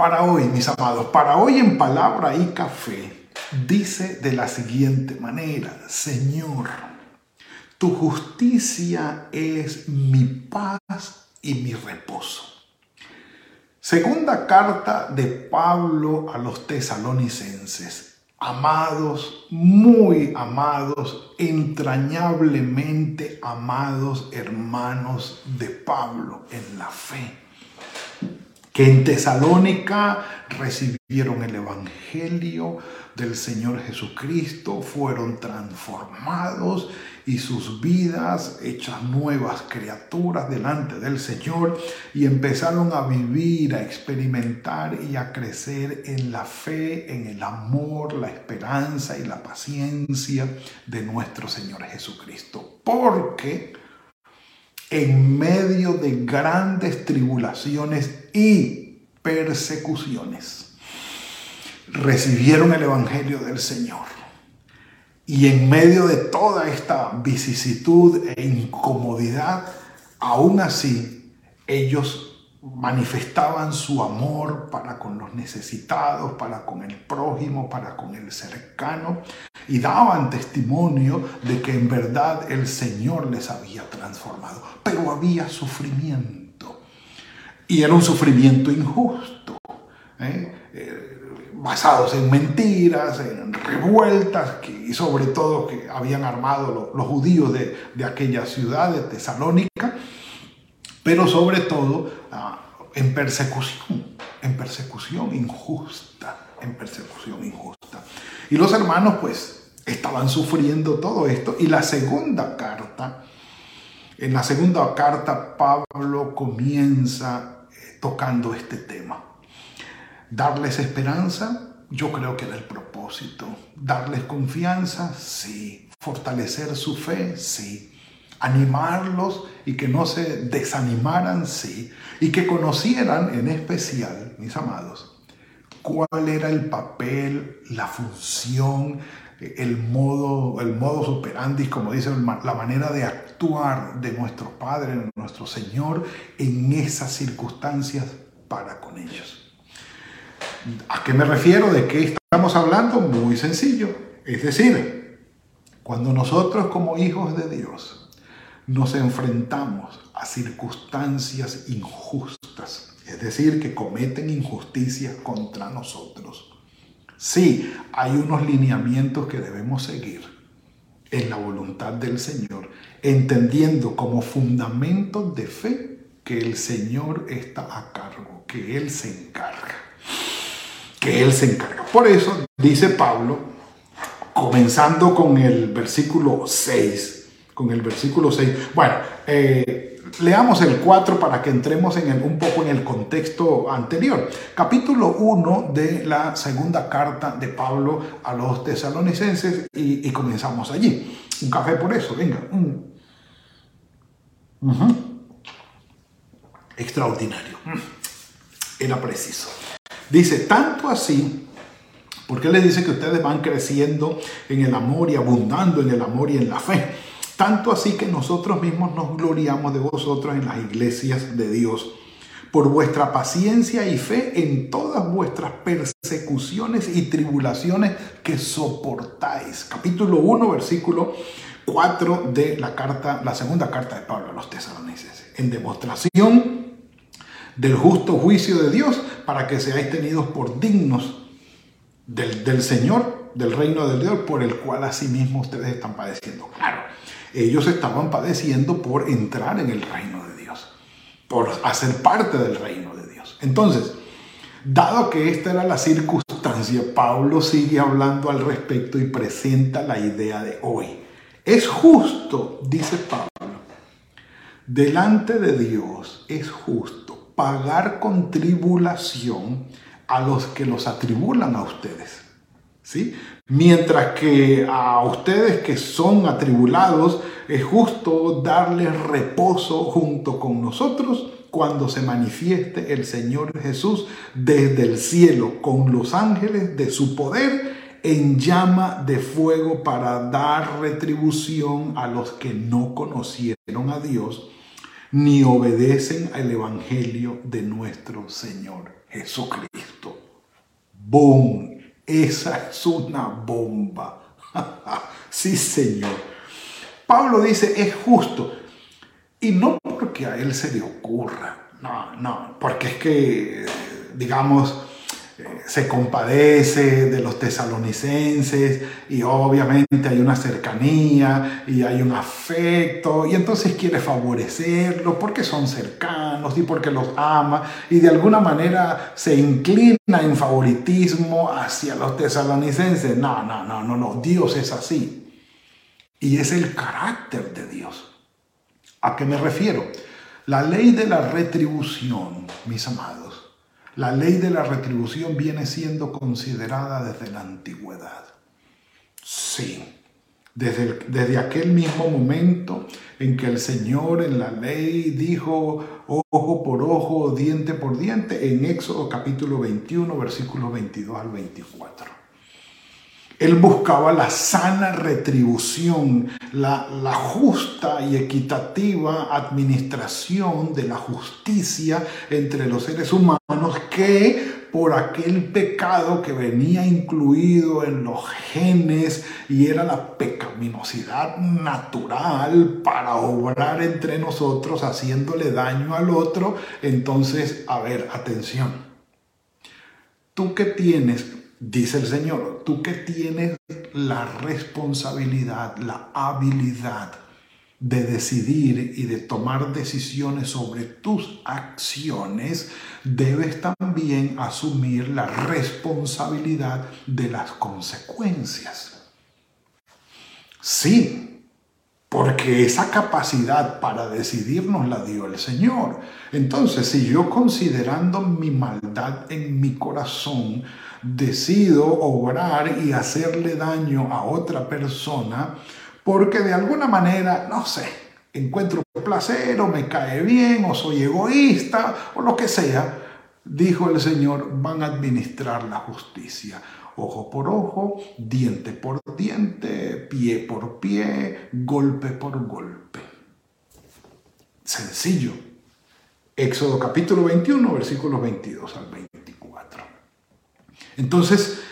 Para hoy, mis amados, para hoy en palabra y café, dice de la siguiente manera, Señor, tu justicia es mi paz y mi reposo. Segunda carta de Pablo a los tesalonicenses. Amados, muy amados, entrañablemente amados hermanos de Pablo en la fe que en Tesalónica recibieron el Evangelio del Señor Jesucristo, fueron transformados y sus vidas hechas nuevas criaturas delante del Señor y empezaron a vivir, a experimentar y a crecer en la fe, en el amor, la esperanza y la paciencia de nuestro Señor Jesucristo. Porque en medio de grandes tribulaciones y persecuciones. Recibieron el Evangelio del Señor. Y en medio de toda esta vicisitud e incomodidad, aún así, ellos manifestaban su amor para con los necesitados, para con el prójimo, para con el cercano, y daban testimonio de que en verdad el Señor les había transformado. Pero había sufrimiento, y era un sufrimiento injusto, ¿eh? Eh, basados en mentiras, en revueltas, y sobre todo que habían armado los, judíos de, de aquella ciudad, de Tesalónica, pero sobre todo ah, en persecución, en persecución injusta, en persecución injusta. Y los hermanos pues estaban sufriendo todo esto. Y la segunda carta, en la segunda carta Pablo comienza eh, tocando este tema. Darles esperanza, yo creo que era el propósito. Darles confianza, sí. Fortalecer su fe, sí animarlos y que no se desanimaran, sí, y que conocieran en especial, mis amados, cuál era el papel, la función, el modo, el modo operandi, como dice la manera de actuar de nuestro Padre, nuestro Señor, en esas circunstancias para con ellos. ¿A qué me refiero? ¿De qué estamos hablando? Muy sencillo. Es decir, cuando nosotros como hijos de Dios nos enfrentamos a circunstancias injustas, es decir, que cometen injusticias contra nosotros. Sí, hay unos lineamientos que debemos seguir en la voluntad del Señor, entendiendo como fundamento de fe que el Señor está a cargo, que Él se encarga, que Él se encarga. Por eso dice Pablo, comenzando con el versículo 6, con el versículo 6. Bueno, eh, leamos el 4 para que entremos en un poco en el contexto anterior. Capítulo 1 de la segunda carta de Pablo a los tesalonicenses y, comenzamos allí. Un café por eso, venga. Extraordinario. Era preciso. Dice, tanto así porque le dice que ustedes van creciendo en el amor y abundando en el amor y en la fe tanto así que nosotros mismos nos gloriamos de vosotros en las iglesias de Dios por vuestra paciencia y fe en todas vuestras persecuciones y tribulaciones que soportáis. Capítulo 1, versículo 4 de la carta, la segunda carta de Pablo a los tesalonicenses. En demostración del justo juicio de Dios para que seáis tenidos por dignos del, del Señor, del reino de Dios, por el cual asimismo ustedes están padeciendo. Claro, ellos estaban padeciendo por entrar en el reino de Dios, por hacer parte del reino de Dios. Entonces, dado que esta era la circunstancia, Pablo sigue hablando al respecto y presenta la idea de hoy. Es justo, dice Pablo, delante de Dios es justo pagar con tribulación a los que los atribulan a ustedes. Mientras que a ustedes que son atribulados es justo darles reposo junto con nosotros cuando se manifieste el Señor Jesús desde el cielo con los ángeles de su poder en llama de fuego para dar retribución a los que no conocieron a Dios ni obedecen al Evangelio de nuestro Señor Jesucristo. ¡Boom! Esa es una bomba. sí, Señor. Pablo dice, es justo. Y no porque a él se le ocurra. No, no, porque es que, digamos, se compadece de los tesalonicenses y obviamente hay una cercanía y hay un afecto y entonces quiere favorecerlos porque son cercanos y porque los ama y de alguna manera se inclina en favoritismo hacia los tesalonicenses. No, no, no, no, no, Dios es así. Y es el carácter de Dios. ¿A qué me refiero? La ley de la retribución, mis amados la ley de la retribución viene siendo considerada desde la antigüedad. Sí, desde, desde, aquel mismo momento en que el Señor en la ley dijo ojo por ojo, diente por diente, en Éxodo capítulo 21, versículos 22 al 24. Él buscaba la sana retribución, la, la, justa y equitativa administración de la justicia entre los seres humanos que por aquel pecado que venía incluido en los genes y era la pecaminosidad natural para obrar entre nosotros haciéndole daño al otro, entonces, a ver, atención. Tú que tienes Dice el Señor, tú que tienes la responsabilidad, la habilidad de decidir y de tomar decisiones sobre tus acciones, debes también asumir la responsabilidad de las consecuencias. Sí, porque esa capacidad para decidir nos la dio el Señor. Entonces, si yo considerando mi maldad en mi corazón, decido obrar y hacerle daño a otra persona porque de alguna manera, no sé, encuentro placer o me cae bien o soy egoísta o lo que sea, dijo el Señor, van a administrar la justicia. Ojo por ojo, diente por diente, pie por pie, golpe por golpe. Sencillo. Éxodo capítulo 21, versículos 22 al 20. Entonces,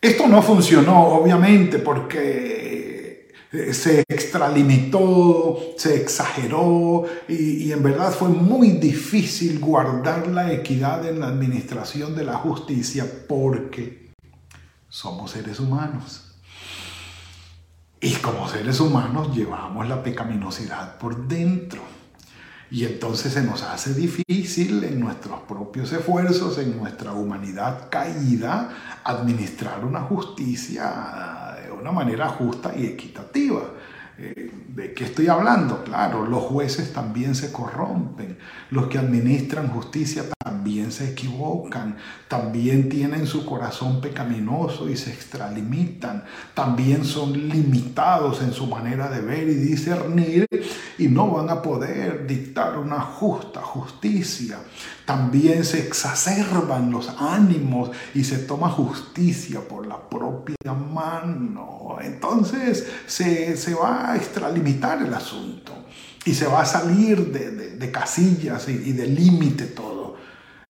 esto no funcionó, obviamente, porque se extralimitó, se exageró y, en verdad fue muy difícil guardar la equidad en la administración de la justicia porque somos seres humanos. Y como seres humanos llevamos la pecaminosidad por dentro. Y entonces se nos hace difícil en nuestros propios esfuerzos, en nuestra humanidad caída, administrar una justicia una manera justa y equitativa. Eh, ¿De qué estoy hablando? Claro, los jueces también se corrompen, los que administran justicia también se equivocan, también tienen su corazón pecaminoso y se extralimitan, también son limitados en su manera de ver y discernir y no van a poder dictar una justa justicia. También se exacerban los ánimos y se toma justicia por la propia mano. Entonces se, va extralimitar el asunto y se va a salir de, casillas y, y de límite todo.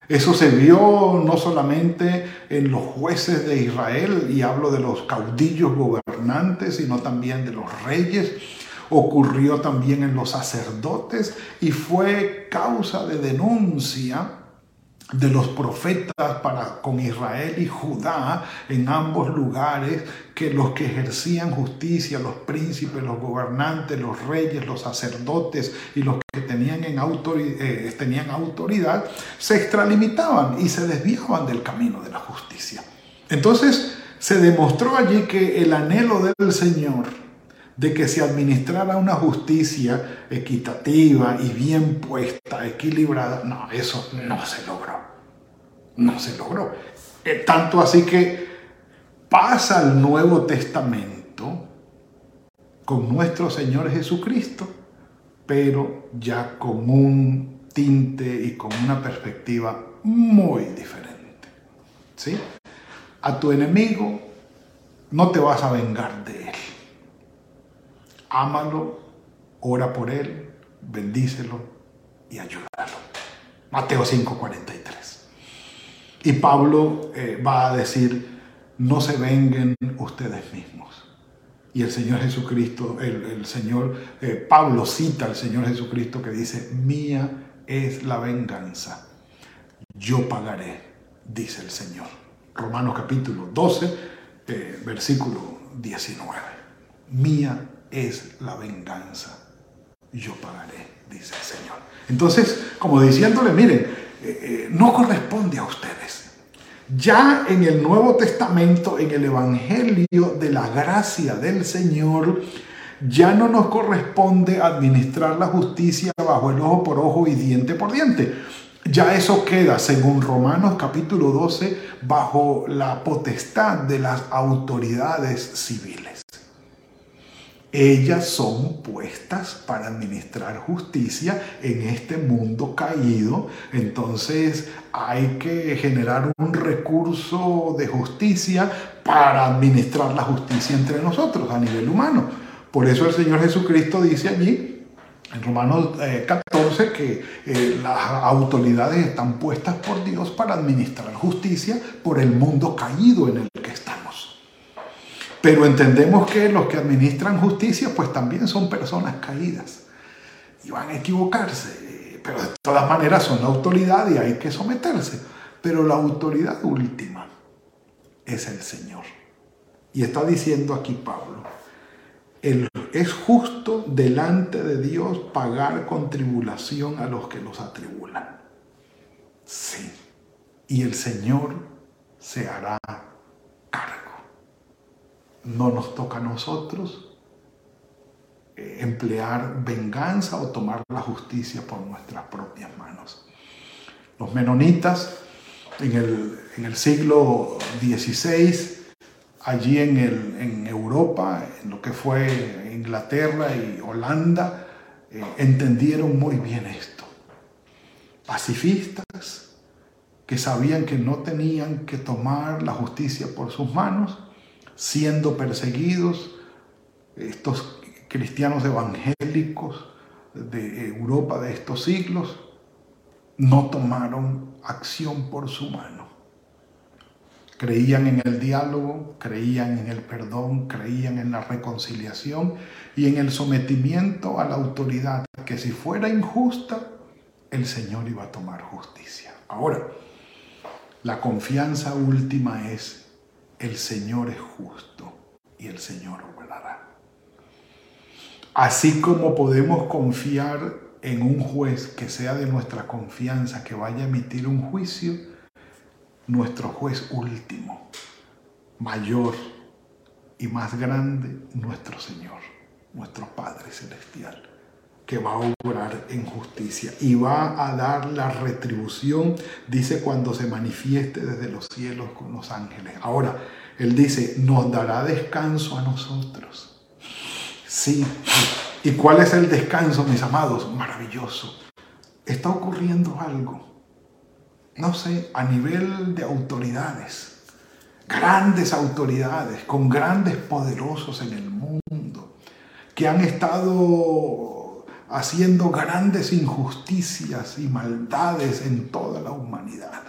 Eso se vio no solamente en los jueces de Israel, y hablo de los caudillos gobernantes, sino también de los reyes ocurrió también en los sacerdotes y fue causa de denuncia de los profetas para con Israel y Judá en ambos lugares que los que ejercían justicia, los príncipes, los gobernantes, los reyes, los sacerdotes y los que tenían, en autoridad, eh, tenían autoridad, se extralimitaban y se desviaban del camino de la justicia. Entonces se demostró allí que el anhelo del Señor de que se administrara una justicia equitativa y bien puesta, equilibrada, no, eso no se logró. No se logró. Eh, tanto así que pasa al Nuevo Testamento con nuestro Señor Jesucristo, pero ya con un tinte y con una perspectiva muy diferente. ¿Sí? A tu enemigo no te vas a vengar de él. Ámalo, ora por él, bendícelo y ayúdalo. Mateo 5:43. Y Pablo eh, va a decir, no se venguen ustedes mismos. Y el Señor Jesucristo, el, Señor, eh, Pablo cita al Señor Jesucristo que dice, mía es la venganza, yo pagaré, dice el Señor. Romanos capítulo 12, eh, versículo 19. Mía es la venganza, yo pagaré, dice el Señor. Entonces, como diciéndole, miren, eh, no corresponde a ustedes. Ya en el Nuevo Testamento, en el Evangelio de la gracia del Señor, ya no nos corresponde administrar la justicia bajo el ojo por ojo y diente por diente. Ya eso queda, según Romanos capítulo 12, bajo la potestad de las autoridades civiles. Ellas son puestas para administrar justicia en este mundo caído. Entonces hay que generar un recurso de justicia para administrar la justicia entre nosotros a nivel humano. Por eso el Señor Jesucristo dice allí, en Romanos 14, eh, que eh, las autoridades están puestas por Dios para administrar justicia por el mundo caído en el. Pero entendemos que los que administran justicia pues también son personas caídas y van a equivocarse, pero de todas maneras son la autoridad y hay que someterse. Pero la autoridad última es el Señor. Y está diciendo aquí Pablo, es justo delante de Dios pagar con tribulación a los que los atribulan. Sí. Y el Señor se hará cargo. No nos toca a nosotros eh, emplear venganza o tomar la justicia por nuestras propias manos. Los menonitas en el, en el siglo XVI allí en, el, en Europa, en lo que fue Inglaterra y Holanda, eh, entendieron muy bien esto. Pacifistas que sabían que no tenían que tomar la justicia por sus manos, siendo perseguidos, estos cristianos evangélicos de Europa de estos siglos, no tomaron acción por su mano Creían en el diálogo, creían en el perdón, creían en la reconciliación y en el sometimiento a la autoridad, que si fuera injusta, el Señor iba a tomar justicia. Ahora, la confianza última es, el Señor es justo y el Señor obrará. Así como podemos confiar en un juez que sea de nuestra confianza, que vaya a emitir un juicio, nuestro juez último, mayor y más grande, nuestro Señor, nuestro Padre Celestial, que va a obrar en justicia y va a dar la retribución, dice, cuando se manifieste desde los cielos con los ángeles. Ahora, Él dice, nos dará descanso a nosotros. Sí. ¿Y cuál es el descanso, mis amados? Maravilloso. Está ocurriendo algo no sé, a nivel de autoridades, grandes autoridades, con grandes poderosos en el mundo, que han estado haciendo grandes injusticias y maldades en toda la humanidad.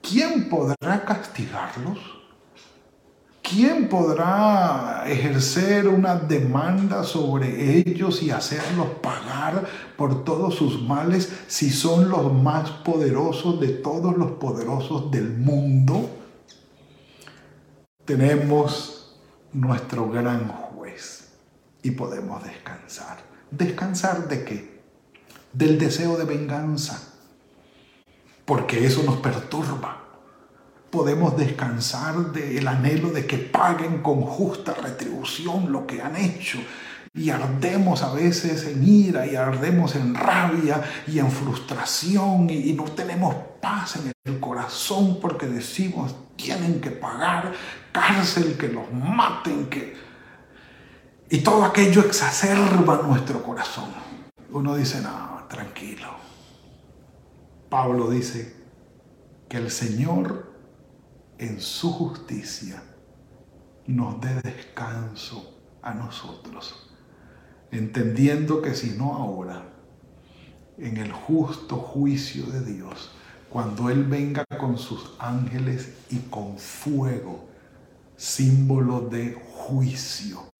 ¿Quién podrá castigarlos? ¿Quién podrá ejercer una demanda sobre ellos y hacerlos pagar por todos sus males si son los más poderosos de todos los poderosos del mundo? Tenemos nuestro gran juez y podemos descansar. ¿Descansar de qué? Del deseo de venganza, porque eso nos perturba. Podemos descansar del anhelo de que paguen con justa retribución lo que han hecho. Y ardemos a veces en ira y ardemos en rabia y en frustración y, y no tenemos paz en el corazón porque decimos tienen que pagar cárcel, que los maten, que... Y todo aquello exacerba nuestro corazón. Uno dice, no, tranquilo. Pablo dice que el Señor en su justicia nos dé descanso a nosotros, entendiendo que si no ahora, en el justo juicio de Dios, cuando Él venga con sus ángeles y con fuego, símbolo de juicio,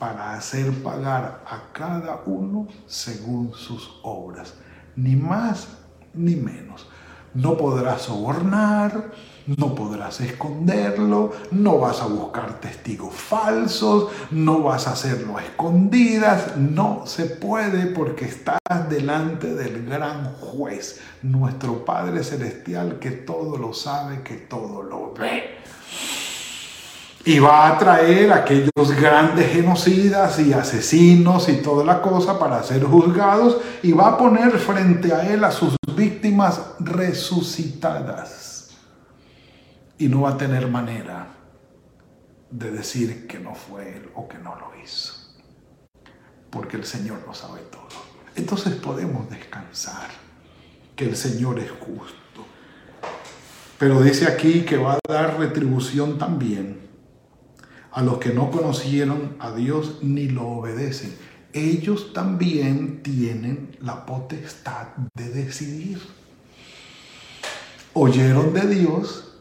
para hacer pagar a cada uno según sus obras, ni más ni menos. No podrás sobornar, no podrás esconderlo, no vas a buscar testigos falsos, no vas a hacerlo a escondidas, no se puede porque estás delante del gran juez, nuestro Padre Celestial que todo lo sabe, que todo lo ve. Y va a traer a aquellos grandes genocidas y asesinos y toda la cosa para ser juzgados y va a poner frente a él a sus víctimas resucitadas. Y no va a tener manera de decir que no fue él o que no lo hizo. Porque el Señor lo sabe todo. Entonces podemos descansar que el Señor es justo. Pero dice aquí que va a dar retribución también a los que no conocieron a Dios ni lo obedecen. Ellos también tienen la potestad de decidir. Oyeron de Dios,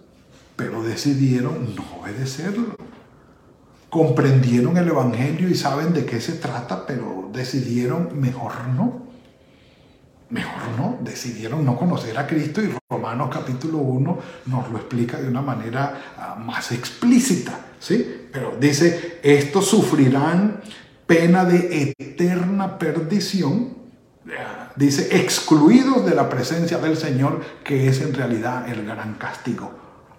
pero decidieron no obedecerlo. Comprendieron el Evangelio y saben de qué se trata, pero decidieron mejor no. Mejor no, decidieron no conocer a Cristo y Romanos capítulo 1 nos lo explica de una manera ah, más explícita, ¿sí? Pero dice, estos sufrirán pena de eterna perdición, dice, excluidos de la presencia del Señor, que es en realidad el gran castigo,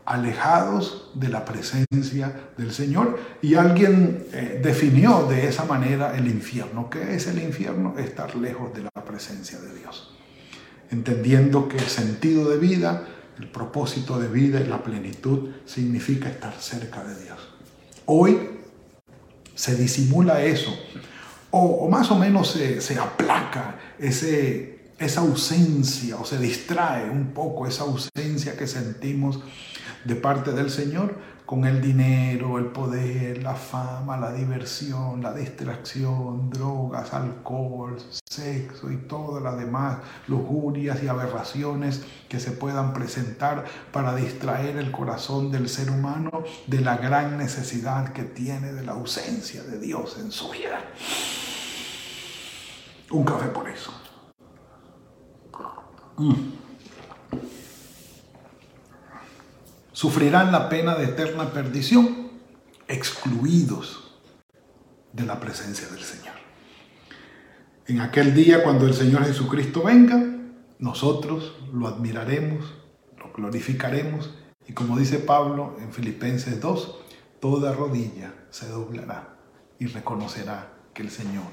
alejados de la presencia del Señor. Y alguien eh, definió de esa manera el infierno. ¿Qué es el infierno? Estar lejos de la presencia de Dios. Entendiendo que el sentido de vida, el propósito de vida y la plenitud significa estar cerca de Dios. Hoy se disimula eso, o, más o menos se, se aplaca ese, esa ausencia, o se distrae un poco esa ausencia que sentimos de parte del Señor con el dinero, el poder, la fama, la diversión, la distracción, drogas, alcohol, sexo y todas las demás lujurias y aberraciones que se puedan presentar para distraer el corazón del ser humano de la gran necesidad que tiene de la ausencia de Dios en su vida. Un café por eso. Mm. Sufrirán la pena de eterna perdición, excluidos de la presencia del Señor. En aquel día, cuando el Señor Jesucristo venga, nosotros lo admiraremos, lo glorificaremos y como dice Pablo en Filipenses 2, toda rodilla se doblará y reconocerá que el Señor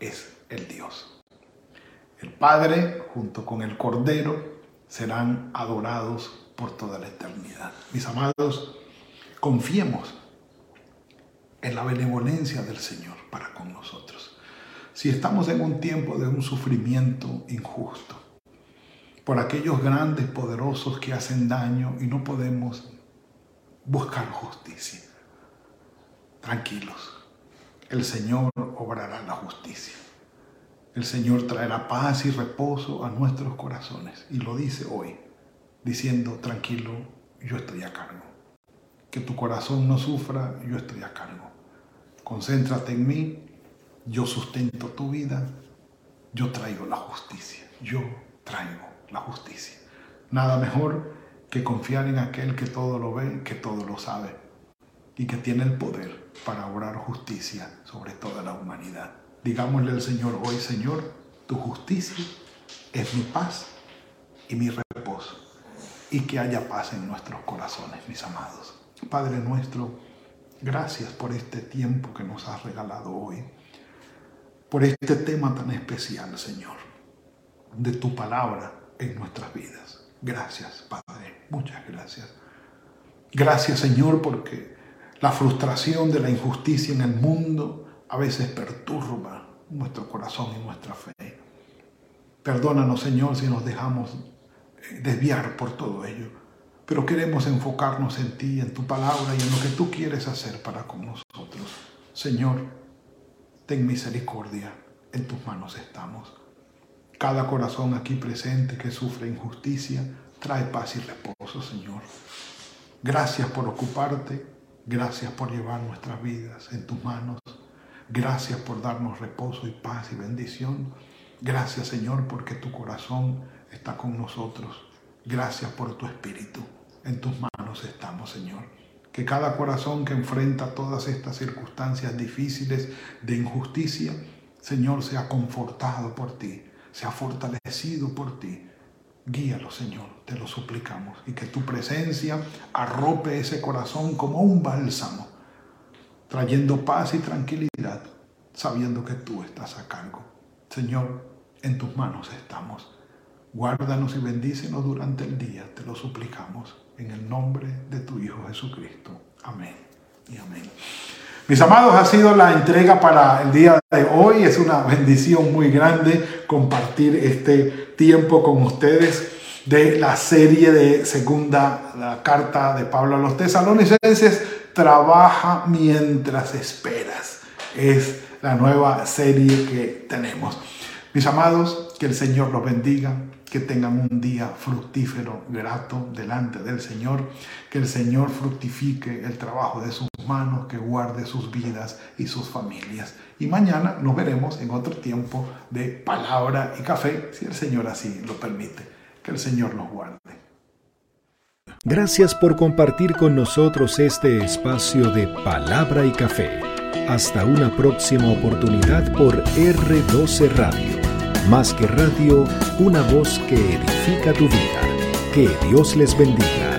es el Dios. El Padre junto con el Cordero serán adorados por toda la eternidad. Mis amados, confiemos en la benevolencia del Señor para con nosotros. Si estamos en un tiempo de un sufrimiento injusto, por aquellos grandes poderosos que hacen daño y no podemos buscar justicia, tranquilos, el Señor obrará la justicia. El Señor traerá paz y reposo a nuestros corazones y lo dice hoy diciendo, tranquilo, yo estoy a cargo. Que tu corazón no sufra, yo estoy a cargo. Concéntrate en mí, yo sustento tu vida, yo traigo la justicia, yo traigo la justicia. Nada mejor que confiar en aquel que todo lo ve, que todo lo sabe y que tiene el poder para obrar justicia sobre toda la humanidad. Digámosle al Señor hoy, Señor, tu justicia es mi paz y mi y que haya paz en nuestros corazones, mis amados. Padre nuestro, gracias por este tiempo que nos has regalado hoy. por este tema tan especial, Señor, de tu palabra en nuestras vidas. Gracias, Padre. Muchas gracias. Gracias, Señor, porque la frustración de la injusticia en el mundo a veces perturba nuestro corazón y nuestra fe. Perdónanos, Señor, si nos dejamos desviar por todo ello, pero queremos enfocarnos en ti, en tu palabra y en lo que tú quieres hacer para con nosotros. Señor, ten misericordia, en tus manos estamos. Cada corazón aquí presente que sufre injusticia, trae paz y reposo, Señor. Gracias por ocuparte, gracias por llevar nuestras vidas en tus manos. Gracias por darnos reposo y paz y bendición. Gracias Señor porque tu corazón está con nosotros. Gracias por tu espíritu. En tus manos estamos Señor. Que cada corazón que enfrenta todas estas circunstancias difíciles de injusticia, Señor, sea confortado por ti, sea fortalecido por ti. Guíalo, Señor, te lo suplicamos. Y que tu presencia arrope ese corazón como un bálsamo trayendo paz y tranquilidad, sabiendo que tú estás a cargo. Señor, en tus manos estamos. Guárdanos y bendícenos durante el día, te lo suplicamos, en el nombre de tu Hijo Jesucristo. Amén y amén. Mis amados, ha sido la entrega para el día de hoy. Es una bendición muy grande compartir este tiempo con ustedes de la serie de segunda la carta de Pablo a los tesalonicenses trabaja mientras esperas. Es la nueva serie que tenemos. Mis amados, que el Señor los bendiga, que tengan un día fructífero, grato delante del Señor, que el Señor fructifique el trabajo de sus manos, que guarde sus vidas y sus familias. Y mañana nos veremos en otro tiempo de palabra y café, si el Señor así lo permite. Que el Señor nos guarde. Gracias por compartir con nosotros este espacio de palabra y café. Hasta una próxima oportunidad por R12 Radio. Más que radio, una voz que edifica tu vida. Que Dios les bendiga.